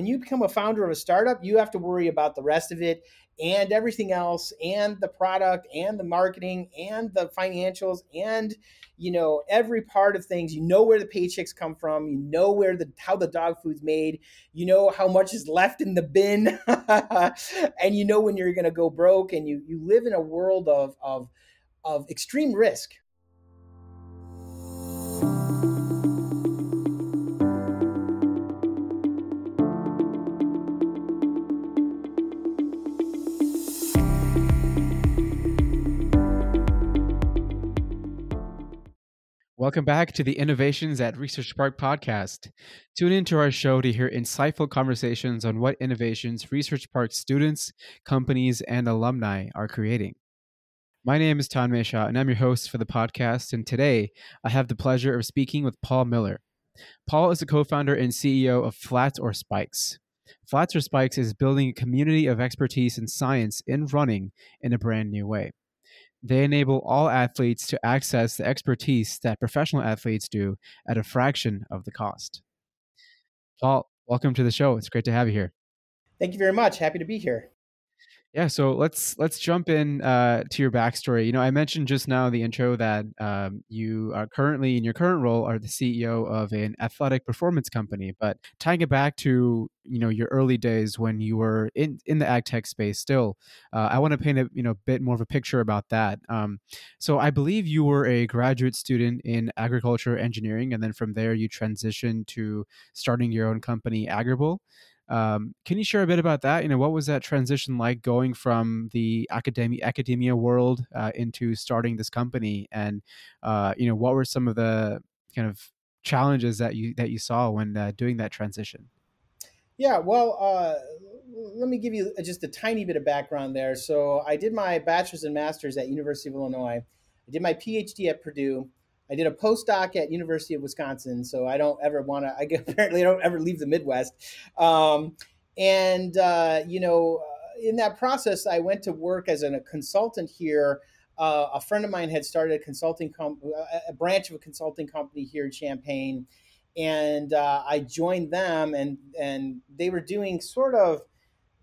when you become a founder of a startup, you have to worry about the rest of it and everything else and the product and the marketing and the financials and you know every part of things. You know where the paychecks come from. You know where the how the dog food's made. You know how much is left in the bin. And you know when you're going to go broke and you you live in a world of of of extreme risk Welcome back to the Innovations at Research Park podcast. Tune into our show to hear insightful conversations on what innovations Research Park students, companies, and alumni are creating. My name is Tanmay Shah, and I'm your host for the podcast. And today, I have the pleasure of speaking with Paul Miller. Paul is the co founder and CEO of Flats or Spikes. Flats or Spikes is building a community of expertise in science in running in a brand new way. They enable all athletes to access the expertise that professional athletes do at a fraction of the cost. Paul, welcome to the show. It's great to have you here. Thank you very much. Happy to be here. Yeah, so let's let's jump in uh, to your backstory. You know, I mentioned just now in the intro that um, you are currently in your current role are the CEO of an athletic performance company. But tying it back to you know your early days when you were in in the ag tech space, still, uh, I want to paint a you know bit more of a picture about that. Um, so I believe you were a graduate student in agriculture engineering, and then from there you transitioned to starting your own company, Agrible. Um, can you share a bit about that? You know, what was that transition like going from the academia academia world uh, into starting this company, and uh, you know, what were some of the kind of challenges that you that you saw when uh, doing that transition? Yeah, well, uh, let me give you just a tiny bit of background there. So, I did my bachelor's and master's at University of Illinois. I did my PhD at Purdue. I did a postdoc at University of Wisconsin, so I don't ever want to. I apparently don't ever leave the Midwest. Um, and uh, you know, uh, in that process, I went to work as an, a consultant here. Uh, a friend of mine had started a consulting com- a branch of a consulting company here in Champaign, and uh, I joined them, and and they were doing sort of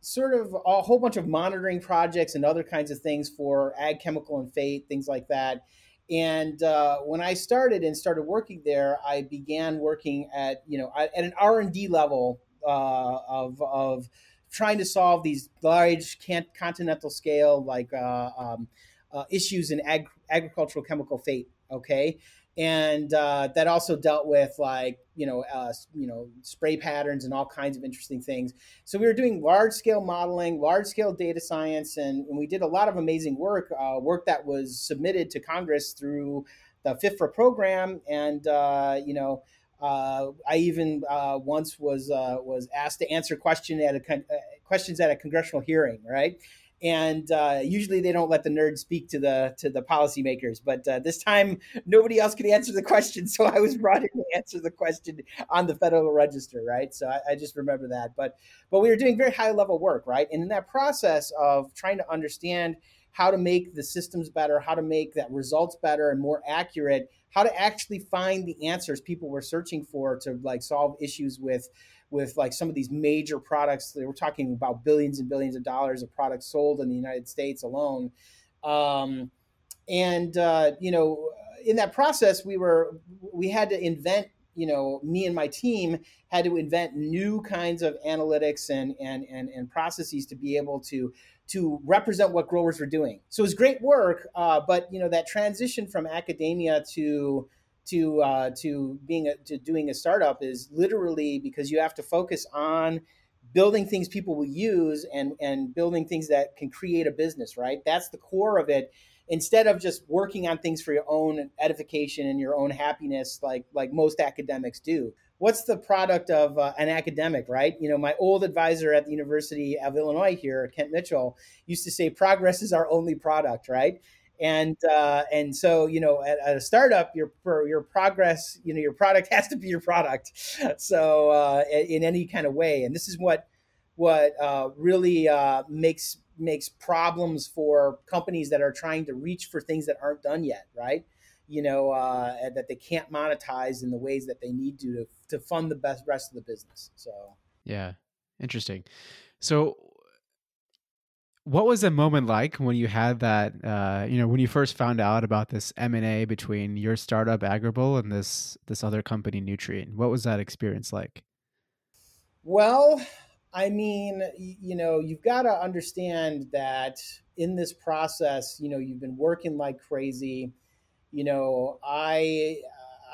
sort of a whole bunch of monitoring projects and other kinds of things for ag chemical and fate things like that and uh, when I started and started working there, I began working at you know at an R and D level uh, of of trying to solve these large continental scale like uh, um, uh, issues in ag- agricultural chemical fate. Okay, and uh, that also dealt with like you know uh, you know spray patterns and all kinds of interesting things. So we were doing large scale modeling, large scale data science, and, and, we did a lot of amazing work. Uh, work that was submitted to Congress through the FIFRA program, and uh, you know. Uh, I even uh, once was was asked to answer question at a con- questions at a congressional hearing, right? And uh, usually they don't let the nerds speak to the to the policymakers but uh, this time nobody else could answer the question so i was brought in to answer the question on the federal register right? So I, I, just remember that. But but we were doing very high level work right? And in that process of trying to understand how to make the systems better how to make that results better and more accurate how to actually find the answers people were searching for to like solve issues with with like some of these major products. Were talking about billions and billions of dollars of products sold in the United States alone. Um, and uh, you know, in that process, we were we had to invent. You know, me and my team had to invent new kinds of analytics and and and, and processes to be able to to represent what growers were doing. So it was great work, uh, but you know that transition from academia to to uh, to being a, to doing a startup is literally because you have to focus on building things people will use and and building things that can create a business right? That's the core of it. Instead of just working on things for your own edification and your own happiness like like most academics do. What's the product of uh, an academic right? You know my old advisor at the university of illinois here kent mitchell used to say progress is our only product right and uh, and so you know at, at, a startup your your progress you know your product has to be your product. So uh, in any kind of way. And this is what what uh, really uh, makes makes problems for companies that are trying to reach for things that aren't done yet right? You know uh, that they can't monetize in the ways that they need to to, to fund the best rest of the business. So. Yeah. Interesting. So, what was the moment like when you had that? Uh, you know, when you first found out about this M and A between your startup Agrible and this this other company, Nutrien? What was that experience like? Well, I mean, you know, you've got to understand that in this process, you know, you've been working like crazy. You know, I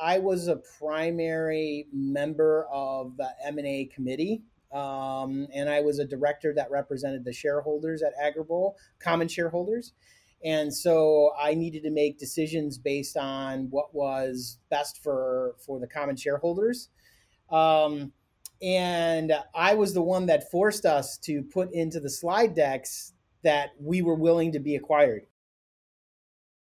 I was a primary member of the M and A committee um, and I was a director that represented the shareholders at Agrible, common shareholders. And so I needed to make decisions based on what was best for, for the common shareholders. Um, and I was the one that forced us to put into the slide decks that we were willing to be acquired.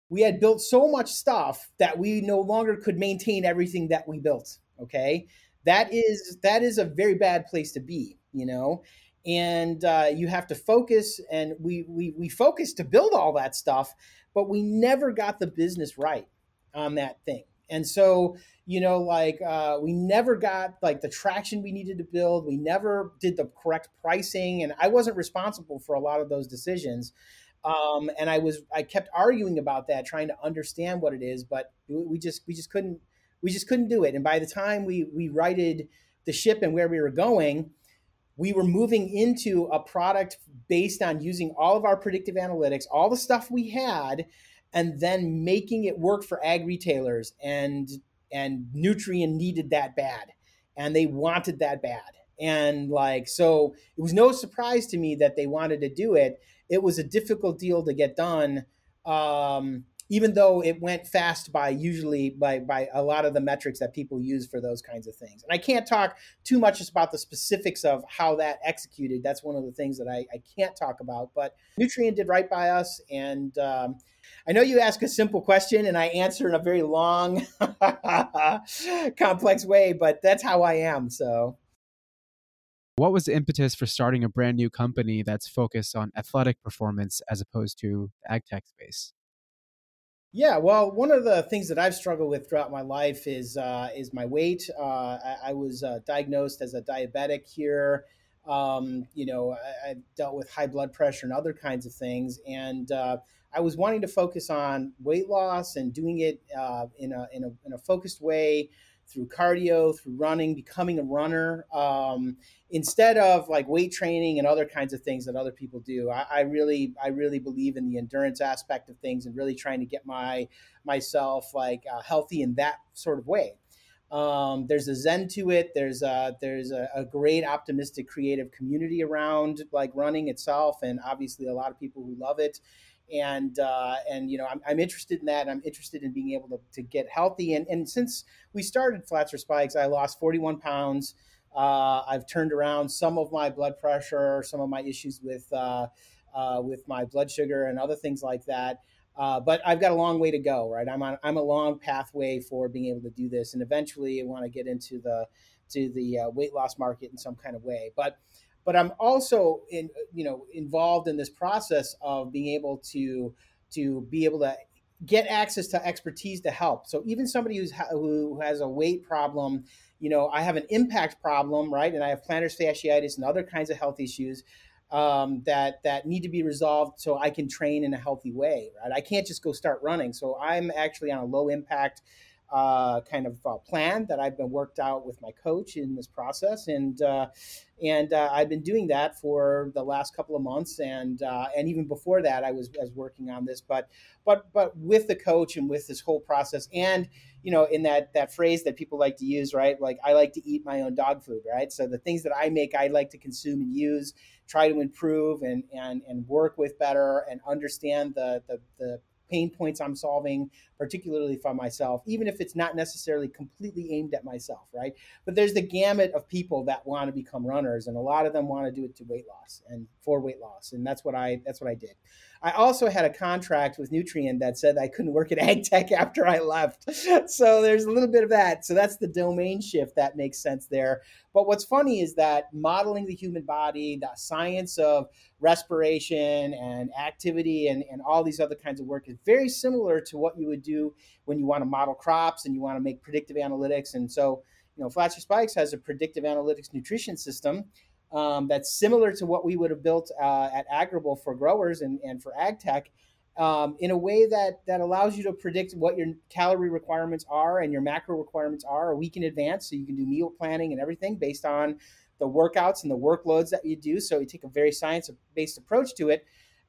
We had built so much stuff that we no longer could maintain everything that we built. Okay that is that is a very bad place to be you know? And uh, you have to focus and we, we we focused to build all that stuff but we never got the business right on that thing. And so you know like uh, we never got like the traction we needed to build. We never did the correct pricing and i wasn't responsible for a lot of those decisions. Um, and i was i kept arguing about that trying to understand what it is but we just we just couldn't we just couldn't do it. And by the time we we righted the ship and where we were going, we were moving into a product based on using all of our predictive analytics, all the stuff we had, and then making it work for ag retailers. And and Nutrien needed that bad, and they wanted that bad. And like so, it was no surprise to me that they wanted to do it. It was a difficult deal to get done. Um, even though it went fast by usually by by a lot of the metrics that people use for those kinds of things. And I can't talk too much just about the specifics of how that executed. That's one of the things that I, I can't talk about. But Nutrien did right by us, and um, I know you ask a simple question and I answer in a very long, complex way, but that's how I am. So. What was the impetus for starting a brand new company that's focused on athletic performance as opposed to ag tech space? Yeah, well, one of the things that I've struggled with throughout my life is uh, is my weight. Uh, I, I, was uh, diagnosed as a diabetic here. Um, you know, I, I, dealt with high blood pressure and other kinds of things, and uh, I was wanting to focus on weight loss and doing it uh, in a in a in a focused way through cardio, through running, becoming a runner, um, instead of like weight training and other kinds of things that other people do. I, I, really, I really believe in the endurance aspect of things and really trying to get my myself like uh, healthy in that sort of way. Um, there's a zen to it. There's a, there's a, a, great optimistic creative community around like running itself, and obviously a lot of people who love it and uh, and you know I'm, I'm interested in that. I'm interested in being able to, to get healthy. And and since we started Flats or Spikes, I lost 41 pounds. Uh, I've turned around some of my blood pressure, some of my issues with uh, uh with my blood sugar and other things like that. Uh, but I've got a long way to go, right? I'm on I'm a long pathway for being able to do this, and eventually I want to get into the to the uh, weight loss market in some kind of way. But but I'm also in you know involved in this process of being able to to be able to get access to expertise to help. So even somebody who's who has a weight problem, you know, I have an impact problem, right? And I have plantar fasciitis and other kinds of health issues um, that that need to be resolved so I can train in a healthy way, right? I can't just go start running. So I'm actually on a low impact uh, kind of uh, plan that I've been worked out with my coach in this process, and uh, and uh, I've been doing that for the last couple of months, and uh, and even before that, I was was working on this, but but but with the coach and with this whole process, and you know, in that that phrase that people like to use, right? Like I like to eat my own dog food, right? So the things that I make, I like to consume and use, try to improve and and and work with better, and understand the the the pain points I'm solving, particularly for myself, even if it's not necessarily completely aimed at myself, right? But there's the gamut of people that want to become runners, and a lot of them want to do it to weight loss and for weight loss, and that's what I that's what I did. I also had a contract with Nutrien that said I couldn't work at AgTech after I left. so there's a little bit of that. So that's the domain shift that makes sense there. But what's funny is that modeling the human body, the science of respiration and activity and, and all these other kinds of work is very similar to what you would do when you want to model crops and you want to make predictive analytics. And so, you know, Flats or Spikes has a predictive analytics nutrition system um, that's similar to what we would have built uh, at Agrible for growers and, and for ag tech um, in a way that that allows you to predict what your calorie requirements are and your macro requirements are a week in advance. So you can do meal planning and everything based on the workouts and the workloads that you do. So you take a very science based approach to it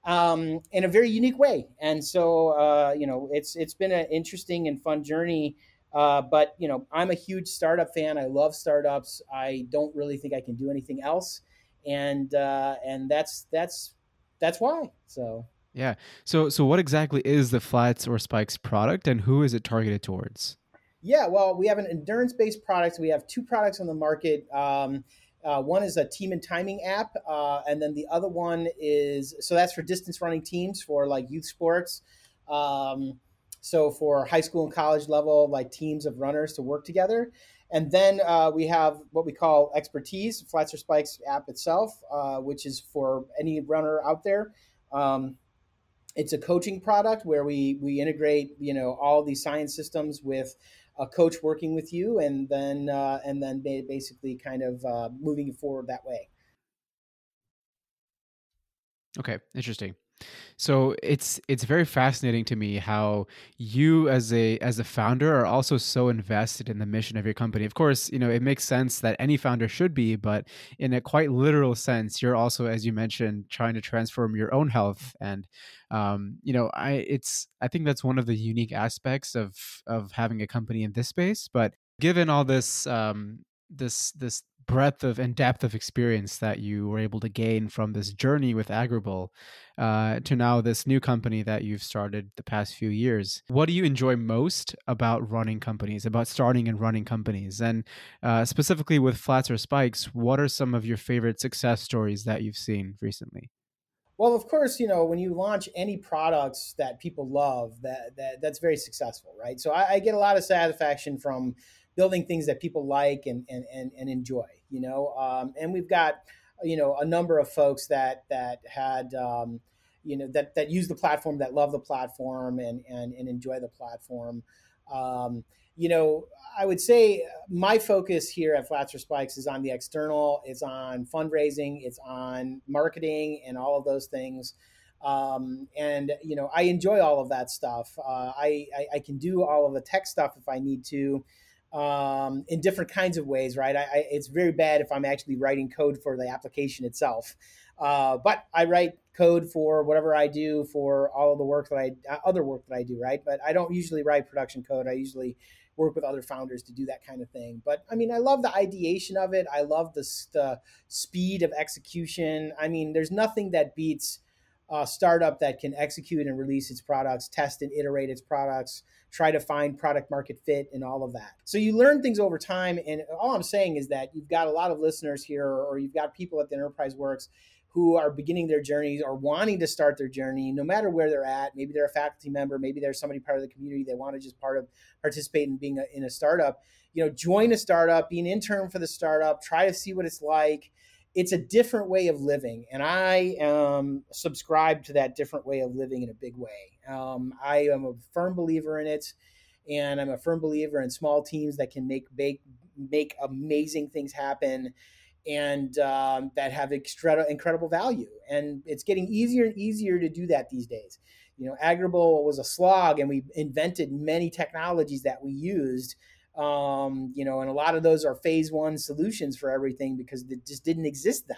um, in a very unique way and so uh, you know it's it's been an interesting and fun journey uh, but you know i'm a huge startup fan i love startups i don't really think i can do anything else and uh, and that's that's that's why so yeah. So so what exactly is the Flats or Spikes product and who is it targeted towards? Yeah, well, we have an endurance-based product. We have two products on the market. Um, uh, one is a team and timing app, uh, and then the other one is so that's for distance running teams for like youth sports. Um, so for high school and college level, like teams of runners to work together. And then uh, we have what we call expertise, Flats or Spikes app itself, uh, which is for any runner out there. Um, it's a coaching product where we we integrate you know all these science systems with a coach working with you and then uh, and then basically kind of uh, moving forward that way. Okay interesting so it's it's very fascinating to me how you as a as a founder are also so invested in the mission of your company. Of course, you know, it makes sense that any founder should be, but in a quite literal sense, you're also as you mentioned trying to transform your own health and um, you know, I it's I think that's one of the unique aspects of of having a company in this space, but given all this um this this breadth of and depth of experience that you were able to gain from this journey with Agrible uh, to now this new company that you've started the past few years. What do you enjoy most about running companies, about starting and running companies? And uh, specifically with Flats or Spikes, what are some of your favorite success stories that you've seen recently? Well, of course, you know when you launch any products that people love, that, that that's very successful, right? So I, I get a lot of satisfaction from building things that people like and and and, and enjoy you know? Um, and we've got you know a number of folks that that had um, you know that that use the platform that love the platform and and, and enjoy the platform. Um, you know i would say my focus here at flats or spikes is on the external it's on fundraising it's on marketing and all of those things. Um, and you know i enjoy all of that stuff. Uh, I, I, I can do all of the tech stuff if i need to um, in different kinds of ways, right? I, I, it's very bad if I'm actually writing code for the application itself. Uh, but I write code for whatever I do for all of the work that I, uh, other work that I do, right? But I don't usually write production code. I usually work with other founders to do that kind of thing. But I mean, I love the ideation of it. I love the, the speed of execution. I mean, there's nothing that beats a startup that can execute and release its products, test and iterate its products, try to find product market fit and all of that. So you learn things over time. And all I'm saying is that you've got a lot of listeners here, or you've got people at the Enterprise Works who are beginning their journeys or wanting to start their journey, no matter where they're at. Maybe they're a faculty member, maybe they're somebody part of the community. They want to just part of participate in being a, in a startup. You know, join a startup, be an intern for the startup, try to see what it's like it's a different way of living and i um, subscribe to that different way of living in a big way. Um, i am a firm believer in it and i'm a firm believer in small teams that can make make, make amazing things happen and um, that have extra, incredible value and it's getting easier and easier to do that these days. You know Agrible was a slog and we invented many technologies that we used um, you know, and a lot of those are phase one solutions for everything because it just didn't exist then.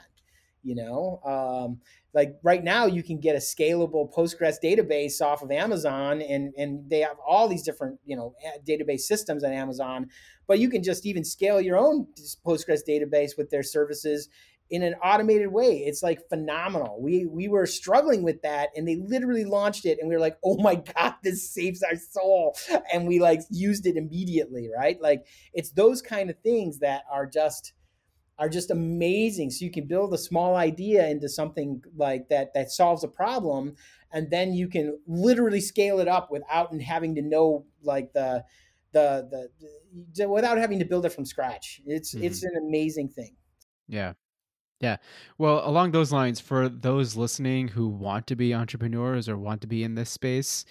You know, um, like right now you can get a scalable Postgres database off of Amazon, and and they have all these different you know database systems on Amazon, but you can just even scale your own Postgres database with their services in an automated way. It's like phenomenal. We we were struggling with that and they literally launched it and we were like, "Oh my god, this saves our soul." And we like used it immediately, right? Like it's those kind of things that are just are just amazing. So you can build a small idea into something like that that solves a problem and then you can literally scale it up without having to know like the the the, the without having to build it from scratch. It's mm-hmm. it's an amazing thing. Yeah, Yeah. Well, along those lines, for those listening who want to be entrepreneurs or want to be in this space,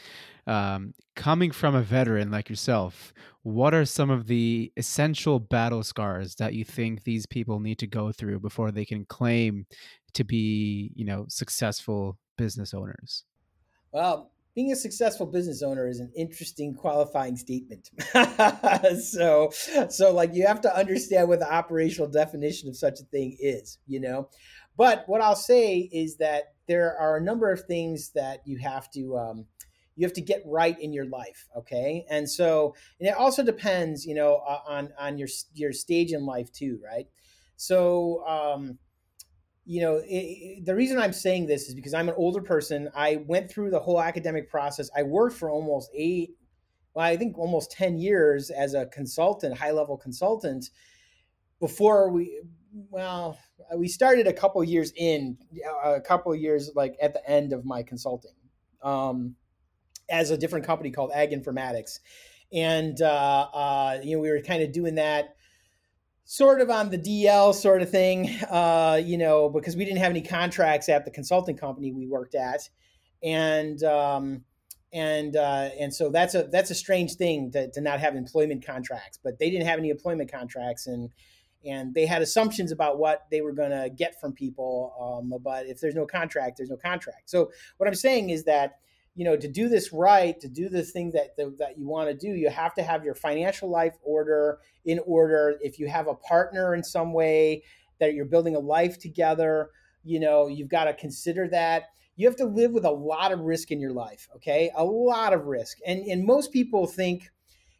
um, coming from a veteran like yourself, what are some of the essential battle scars that you think these people need to go through before they can claim to be, you know, successful business owners? Well, being a successful business owner is an interesting qualifying statement. so, so like you have to understand what the operational definition of such a thing is, you know. But what I'll say is that there are a number of things that you have to um, you have to get right in your life, okay? And so, and it also depends, you know, on on your your stage in life too, right? So, um, you know, it, the reason I'm saying this is because I'm an older person. I went through the whole academic process. I worked for almost eight, well, I think almost 10 years as a consultant, high level consultant before we, well, we started a couple years in, a couple years like at the end of my consulting um, as a different company called Ag Informatics. And, uh, uh, you know, we were kind of doing that sort of on the DL sort of thing, uh, you know, because we didn't have any contracts at the consulting company we worked at, and um, and uh, and so that's a that's a strange thing to, to not have employment contracts. But they didn't have any employment contracts, and and they had assumptions about what they were going to get from people. Um, but if there's no contract, there's no contract. So what I'm saying is that you know to do this right to do the thing that that, you want to do you have to have your financial life order in order. If you have a partner in some way that you're building a life together you know you've got to consider that. You have to live with a lot of risk in your life okay? A lot of risk. And and most people think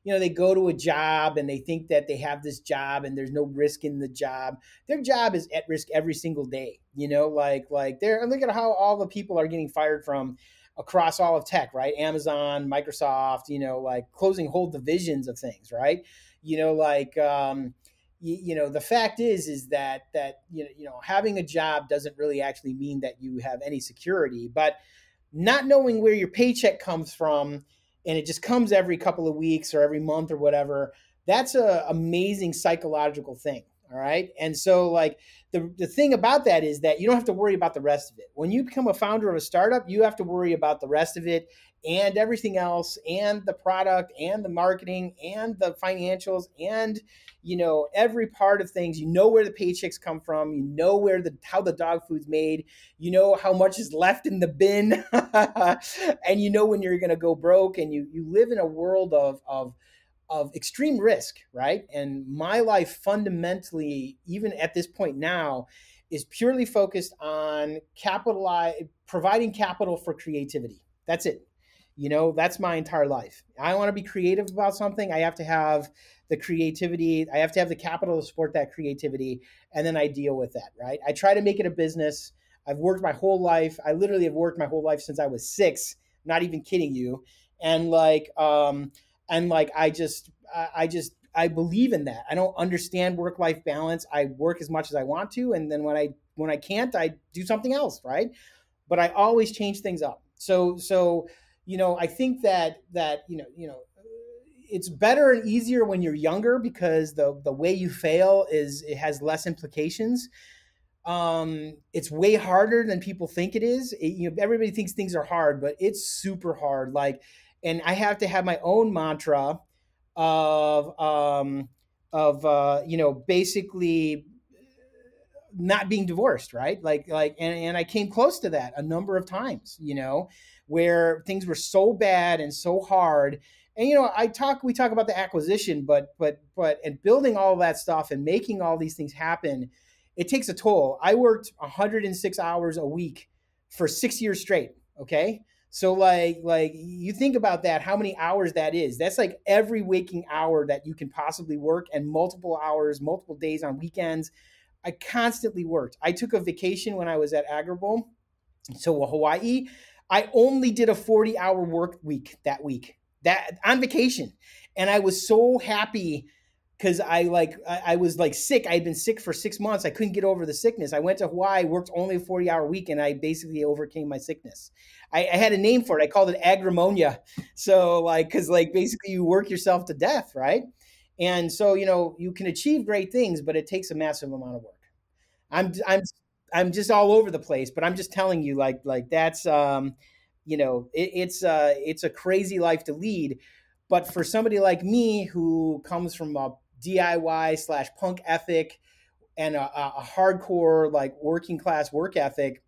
you know they go to a job and they think that they have this job and there's no risk in the job. Their job is at risk every single day you know? Like like they're look at how all the people are getting fired from across all of tech, right? Amazon, Microsoft, you know, like closing whole divisions of things, right? You know, like um, you, you know, the fact is is that that you know, you know, having a job doesn't really actually mean that you have any security, but not knowing where your paycheck comes from and it just comes every couple of weeks or every month or whatever, that's a amazing psychological thing all right. And so, like, the, the thing about that is that you don't have to worry about the rest of it. When you become a founder of a startup, you have to worry about the rest of it and everything else, and the product, and the marketing, and the financials, and you know every part of things. You know where the paychecks come from. You know where the how the dog food's made. You know how much is left in the bin, and you know when you're going to go broke. And you you live in a world of of of extreme risk, right? And my life fundamentally, even at this point now, is purely focused on capitalize providing capital for creativity. That's it. You know, that's my entire life. I want to be creative about something. I have to have the creativity. I have to have the capital to support that creativity, and then I deal with that. Right. I try to make it a business. I've worked my whole life. I literally have worked my whole life since I was six. Not even kidding you. And like, um, and like i just i just i believe in that. I don't understand work life balance. I work as much as i want to and then when i when i can't i do something else right? But i always change things up. So so you know i think that that you know you know it's better and easier when you're younger because the the way you fail is it has less implications. Um, it's way harder than people think it is. It, you know, everybody thinks things are hard, but it's super hard. Like and I have to have my own mantra of um, of uh, you know basically not being divorced, right? Like like and, and I came close to that a number of times, you know, where things were so bad and so hard. And you know, I talk we talk about the acquisition, but but but and building all that stuff and making all these things happen, it takes a toll. I worked 106 hours a week for 6 years straight, okay? So like like you think about that, how many hours that is. That's like every waking hour that you can possibly work and multiple hours, multiple days on weekends. I constantly worked. I took a vacation when I was at Agrible, so uh, Hawaii. I only did a 40 hour work week that week. That on vacation. And I was so happy because I like I, I, was like sick. I had been sick for six months. I couldn't get over the sickness. I went to Hawaii, worked only a forty hour week, and I basically overcame my sickness. I, I had a name for it. I called it agrimonia. So like because like basically you work yourself to death, right? And so you know you can achieve great things, but it takes a massive amount of work. I'm I'm I'm just all over the place, but I'm just telling you, like like that's um, you know, it, it's uh, it's a crazy life to lead. But for somebody like me who comes from a DIY slash punk ethic and a, a hardcore like working class work ethic,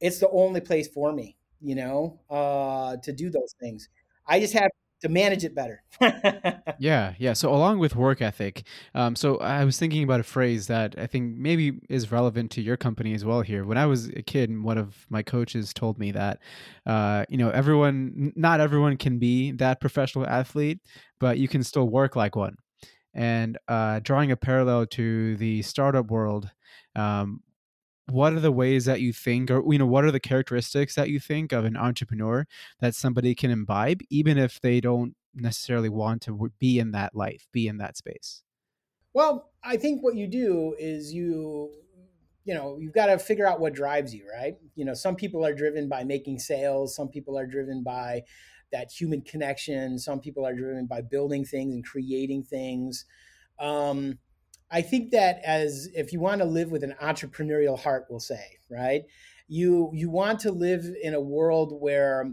it's the only place for me, you know, uh, to do those things. I just have to manage it better. yeah, yeah. So along with work ethic, um, so I was thinking about a phrase that I think maybe is relevant to your company as well. Here, when I was a kid, one of my coaches told me that, uh, you know, everyone, not everyone can be that professional athlete, but you can still work like one. And uh, drawing a parallel to the startup world, um, what are the ways that you think or you know what are the characteristics that you think of an entrepreneur that somebody can imbibe even if they don't necessarily want to be in that life be in that space? Well i think what you do is you you know you've got to figure out what drives you right? You know some people are driven by making sales some people are driven by that human connection some people are driven by building things and creating things um, I think that as if you want to live with an entrepreneurial heart, we'll say, right? You you want to live in a world where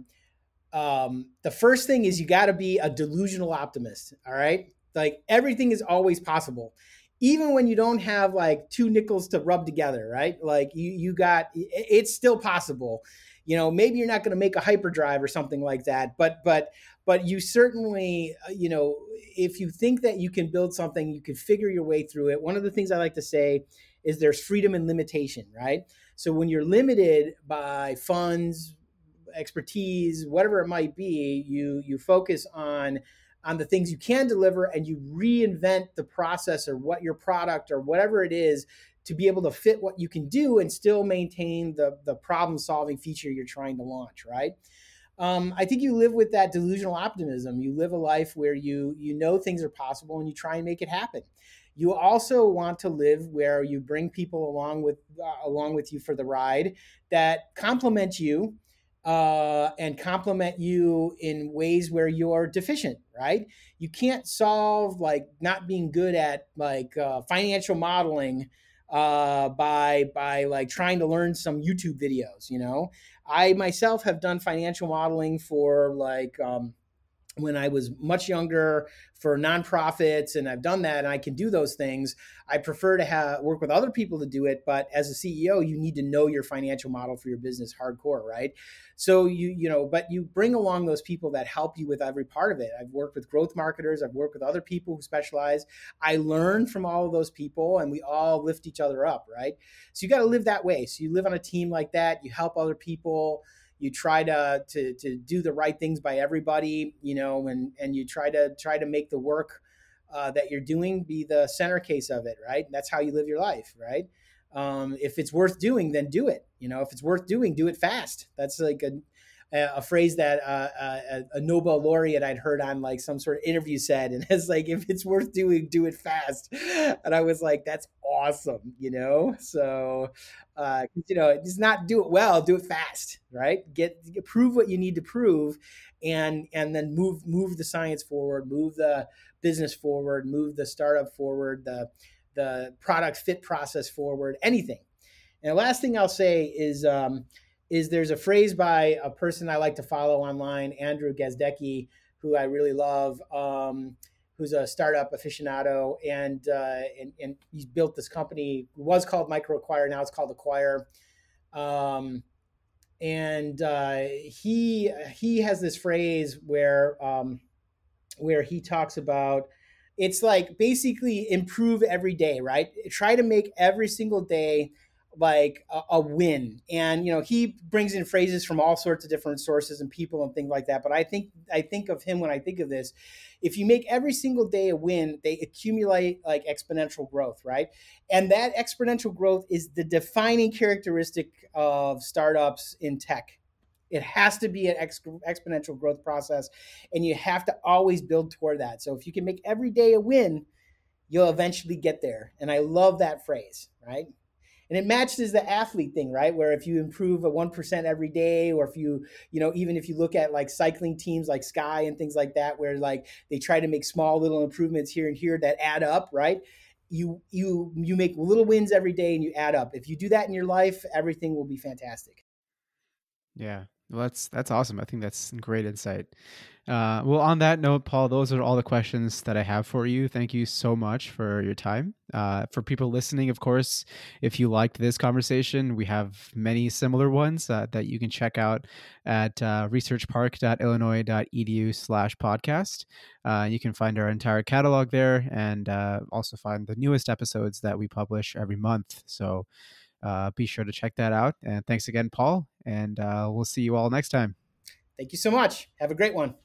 um, the first thing is you got to be a delusional optimist. All right, like everything is always possible, even when you don't have like two nickels to rub together. Right, like you you got it's still possible. You know, maybe you're not going to make a hyperdrive or something like that, but but but you certainly uh, you know if you think that you can build something you can figure your way through it. One of the things i like to say is there's freedom and limitation right? So when you're limited by funds expertise whatever it might be you you focus on on the things you can deliver and you reinvent the process or what your product or whatever it is to be able to fit what you can do and still maintain the the problem solving feature you're trying to launch right um, I think you live with that delusional optimism. You live a life where you you know things are possible and you try and make it happen. You also want to live where you bring people along with uh, along with you for the ride that complement you uh, and complement you in ways where you're deficient. Right? You can't solve like not being good at like uh, financial modeling uh, by by like trying to learn some YouTube videos. You know, I myself have done financial modeling for like um, when I was much younger for nonprofits, and I've done that, and I can do those things. I prefer to have work with other people to do it, but as a CEO, you need to know your financial model for your business hardcore, right? So you you know, but you bring along those people that help you with every part of it. I've worked with growth marketers, I've worked with other people who specialize. I learn from all of those people, and we all lift each other up, right? So you got to live that way. So you live on a team like that. You help other people you try to to to do the right things by everybody you know and and you try to try to make the work uh, that you're doing be the center case of it right? That's how you live your life right? Um, if it's worth doing then do it. You know if it's worth doing do it fast. That's like a a phrase that uh, uh, a, a, Nobel laureate I'd heard on like some sort of interview said, and it's like if it's worth doing, do it fast. And I was like, that's awesome, you know. So, uh, you know, just not do it well, do it fast, right? Get, get prove what you need to prove, and and then move move the science forward, move the business forward, move the startup forward, the the product fit process forward, anything. And the last thing I'll say is. Um, is there's a phrase by a person I like to follow online, Andrew Gazdecki, who I really love, um, who's a startup aficionado, and, uh, and, and he's built this company. It was called Micro MicroAcquire, now it's called Acquire. Um, and uh, he he has this phrase where um, where he talks about it's like basically improve every day, right? Try to make every single day like a, a, win. And you know he brings in phrases from all sorts of different sources and people and things like that. But i think i think of him when i think of this if you make every single day a win they accumulate like exponential growth right? And that exponential growth is the defining characteristic of startups in tech. It has to be an ex- exponential growth process and you have to always build toward that. So if you can make every day a win you'll eventually get there. And i love that phrase right and it matches the athlete thing right where if you improve a 1% every day or if you you know even if you look at like cycling teams like sky and things like that where like they try to make small little improvements here and here that add up right you you you make little wins every day and you add up. If you do that in your life, everything will be fantastic. Yeah. Well, that's that's awesome. I think that's great insight. Uh, well, on that note, Paul, those are all the questions that I have for you. Thank you so much for your time. Uh, for people listening, of course, if you liked this conversation, we have many similar ones uh, that you can check out at uh, researchpark.illinois.edu slash podcast. Uh, you can find our entire catalog there and uh, also find the newest episodes that we publish every month. So uh, be sure to check that out. And thanks again, Paul. And uh, we'll see you all next time. Thank you so much. Have a great one.